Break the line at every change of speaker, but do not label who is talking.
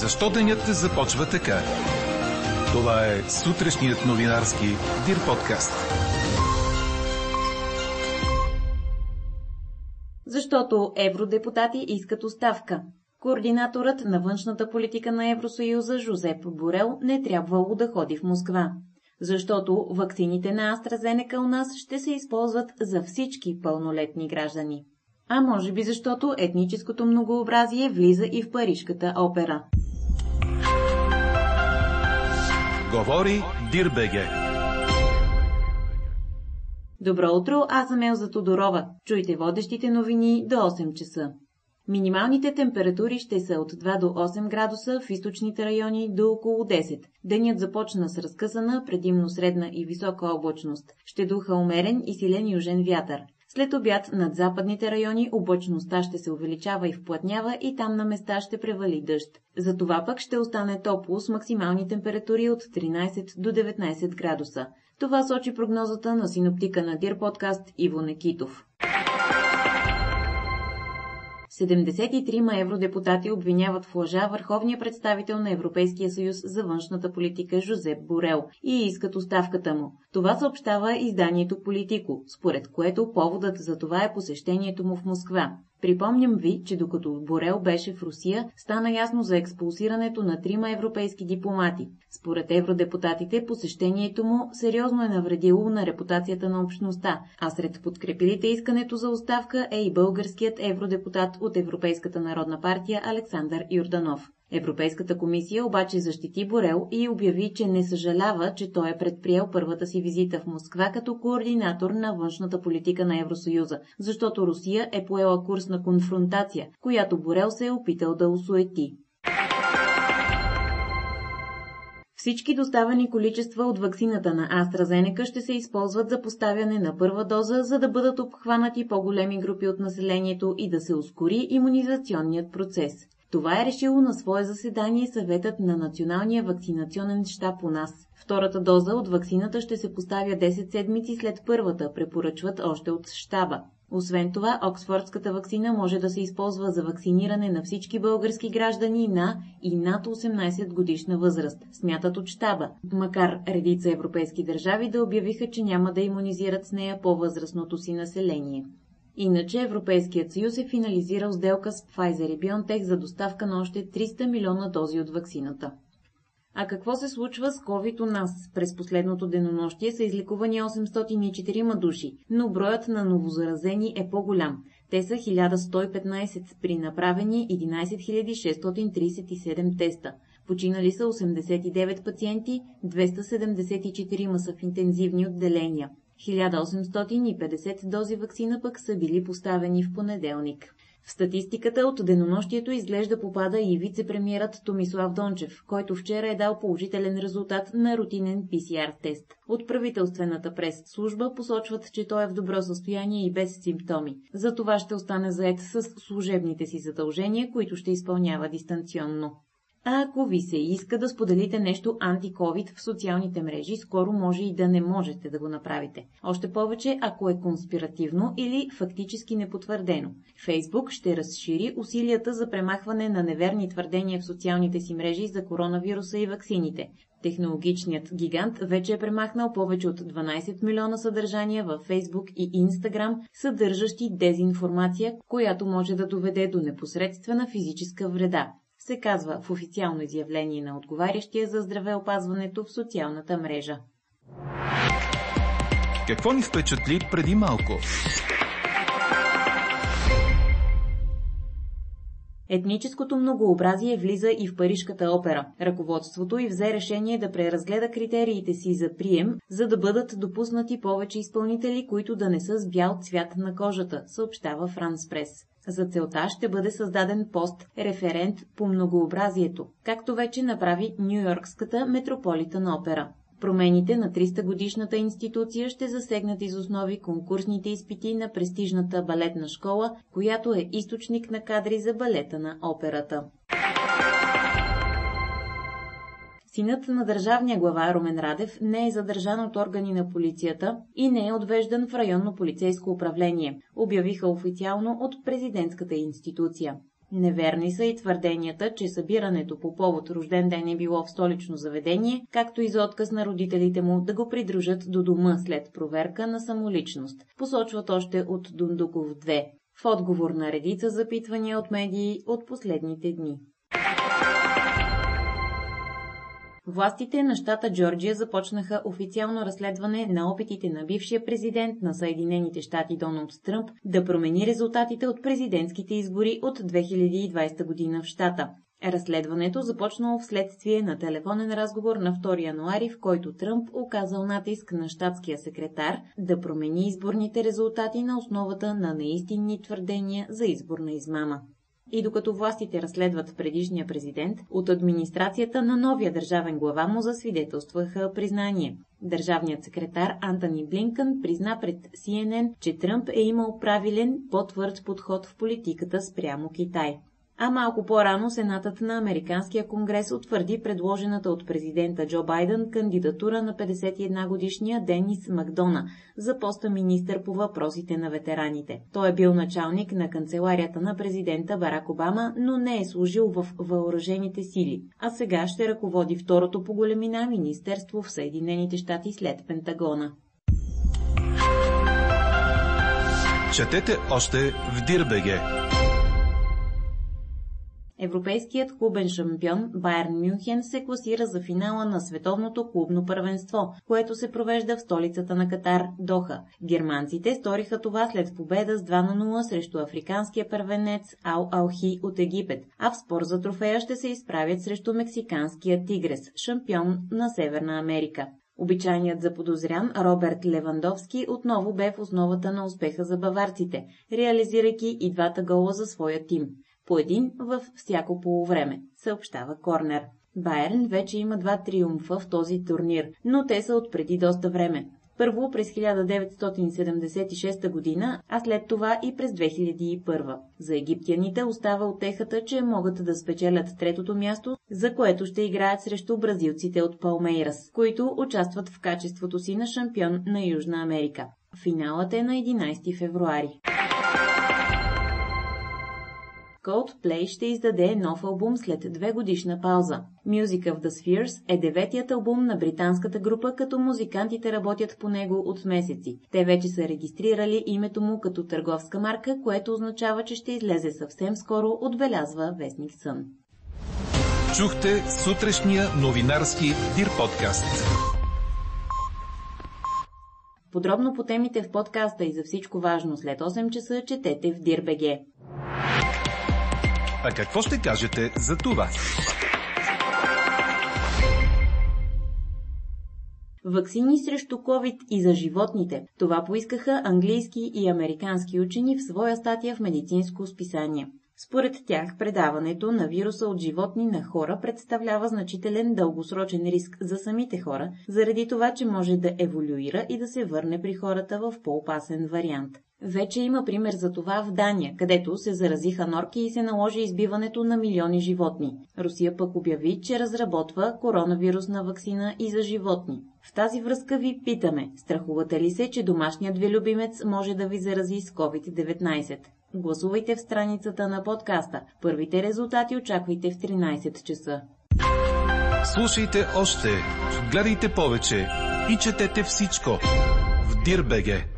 Защо денят започва така? Това е сутрешният новинарски Дир подкаст.
Защото евродепутати искат оставка. Координаторът на външната политика на Евросъюза Жозеп Борел не трябвало да ходи в Москва. Защото вакцините на AstraZeneca у нас ще се използват за всички пълнолетни граждани. А може би защото етническото многообразие влиза и в Парижката опера.
Говори Дирбеге.
Добро утро, аз съм Елза Тодорова. Чуйте водещите новини до 8 часа. Минималните температури ще са от 2 до 8 градуса, в източните райони до около 10. Денят започна с разкъсана, предимно средна и висока облачност. Ще духа умерен и силен южен вятър. След обяд над западните райони облачността ще се увеличава и вплътнява и там на места ще превали дъжд. За това пък ще остане топло с максимални температури от 13 до 19 градуса. Това сочи прогнозата на синоптика на Дир подкаст Иво Некитов. 73 евродепутати обвиняват в лъжа върховния представител на Европейския съюз за външната политика Жозеп Борел и искат оставката му. Това съобщава изданието Политико, според което поводът за това е посещението му в Москва. Припомням ви, че докато Борел беше в Русия, стана ясно за експулсирането на трима европейски дипломати. Според евродепутатите, посещението му сериозно е навредило на репутацията на общността, а сред подкрепилите искането за оставка е и българският евродепутат от Европейската народна партия Александър Юрданов. Европейската комисия обаче защити Борел и обяви, че не съжалява, че той е предприел първата си визита в Москва като координатор на външната политика на Евросъюза, защото Русия е поела курс на конфронтация, която Борел се е опитал да осуети. Всички доставени количества от ваксината на AstraZeneca ще се използват за поставяне на първа доза, за да бъдат обхванати по-големи групи от населението и да се ускори иммунизационният процес. Това е решило на свое заседание съветът на Националния вакцинационен щаб у нас. Втората доза от вакцината ще се поставя 10 седмици след първата, препоръчват още от щаба. Освен това, Оксфордската вакцина може да се използва за вакциниране на всички български граждани на и над 18 годишна възраст, смятат от щаба, макар редица европейски държави да обявиха, че няма да иммунизират с нея по-възрастното си население. Иначе Европейският съюз е финализирал сделка с Pfizer и BioNTech за доставка на още 300 милиона дози от ваксината. А какво се случва с COVID у нас? През последното денонощие са изликувани 804 души, но броят на новозаразени е по-голям. Те са 1115 при направени 11 637 теста. Починали са 89 пациенти, 274 са в интензивни отделения. 1850 дози вакцина пък са били поставени в понеделник. В статистиката от денонощието изглежда попада и вице-премьерът Томислав Дончев, който вчера е дал положителен резултат на рутинен PCR тест. От правителствената прес-служба посочват, че той е в добро състояние и без симптоми. За това ще остане заед с служебните си задължения, които ще изпълнява дистанционно. А ако ви се иска да споделите нещо антиковид в социалните мрежи, скоро може и да не можете да го направите. Още повече, ако е конспиративно или фактически непотвърдено. Фейсбук ще разшири усилията за премахване на неверни твърдения в социалните си мрежи за коронавируса и ваксините. Технологичният гигант вече е премахнал повече от 12 милиона съдържания във Фейсбук и Инстаграм, съдържащи дезинформация, която може да доведе до непосредствена физическа вреда се казва в официално изявление на отговарящия за здравеопазването в социалната мрежа.
Какво ни впечатли преди малко?
Етническото многообразие влиза и в Парижката опера. Ръководството и взе решение да преразгледа критериите си за прием, за да бъдат допуснати повече изпълнители, които да не са с бял цвят на кожата, съобщава Франс Прес. За целта ще бъде създаден пост референт по многообразието, както вече направи Нью-Йоркската метрополитен опера. Промените на 300 годишната институция ще засегнат из основи конкурсните изпити на престижната балетна школа, която е източник на кадри за балета на операта. Синът на държавния глава Румен Радев не е задържан от органи на полицията и не е отвеждан в районно полицейско управление, обявиха официално от президентската институция. Неверни са и твърденията, че събирането по повод рожден ден е било в столично заведение, както и за отказ на родителите му да го придружат до дома след проверка на самоличност, посочват още от Дундуков 2, в отговор на редица запитвания от медии от последните дни. Властите на щата Джорджия започнаха официално разследване на опитите на бившия президент на Съединените щати Доналд Тръмп да промени резултатите от президентските избори от 2020 година в щата. Разследването започнало вследствие на телефонен разговор на 2 януари, в който Тръмп оказал натиск на щатския секретар да промени изборните резултати на основата на неистинни твърдения за изборна измама. И докато властите разследват предишния президент, от администрацията на новия държавен глава му засвидетелстваха признание. Държавният секретар Антони Блинкън призна пред CNN, че Тръмп е имал правилен, по-твърд подход в политиката спрямо Китай а малко по-рано Сенатът на Американския конгрес утвърди предложената от президента Джо Байден кандидатура на 51-годишния Денис Макдона за поста министър по въпросите на ветераните. Той е бил началник на канцеларията на президента Барак Обама, но не е служил в въоръжените сили, а сега ще ръководи второто по големина министерство в Съединените щати след Пентагона.
Четете още в Дирбеге!
Европейският клубен шампион Байерн Мюнхен се класира за финала на световното клубно първенство, което се провежда в столицата на Катар, Доха. Германците сториха това след победа с 2 на 0 срещу африканския първенец Ал Алхи от Египет, а в спор за трофея ще се изправят срещу мексиканския Тигрес, шампион на Северна Америка. Обичайният заподозрян Роберт Левандовски отново бе в основата на успеха за баварците, реализирайки и двата гола за своя тим по един във всяко полувреме, съобщава Корнер. Байерн вече има два триумфа в този турнир, но те са от преди доста време. Първо през 1976 година, а след това и през 2001. За египтяните остава отехата, че могат да спечелят третото място, за което ще играят срещу бразилците от Палмейрас, които участват в качеството си на шампион на Южна Америка. Финалът е на 11 февруари. Coldplay ще издаде нов албум след две годишна пауза. Music of the Spheres е деветият албум на британската група, като музикантите работят по него от месеци. Те вече са регистрирали името му като търговска марка, което означава, че ще излезе съвсем скоро, отбелязва Вестник Сън.
Чухте сутрешния новинарски Дир подкаст.
Подробно по темите в подкаста и за всичко важно след 8 часа четете в Дирбеге.
А какво ще кажете за това?
Ваксини срещу COVID и за животните. Това поискаха английски и американски учени в своя статия в медицинско списание. Според тях, предаването на вируса от животни на хора представлява значителен дългосрочен риск за самите хора, заради това, че може да еволюира и да се върне при хората в по-опасен вариант. Вече има пример за това в Дания, където се заразиха норки и се наложи избиването на милиони животни. Русия пък обяви, че разработва коронавирусна вакцина и за животни. В тази връзка ви питаме, страхувате ли се, че домашният ви любимец може да ви зарази с COVID-19? Гласувайте в страницата на подкаста. Първите резултати очаквайте в 13 часа.
Слушайте още, гледайте повече и четете всичко в Дирбеге.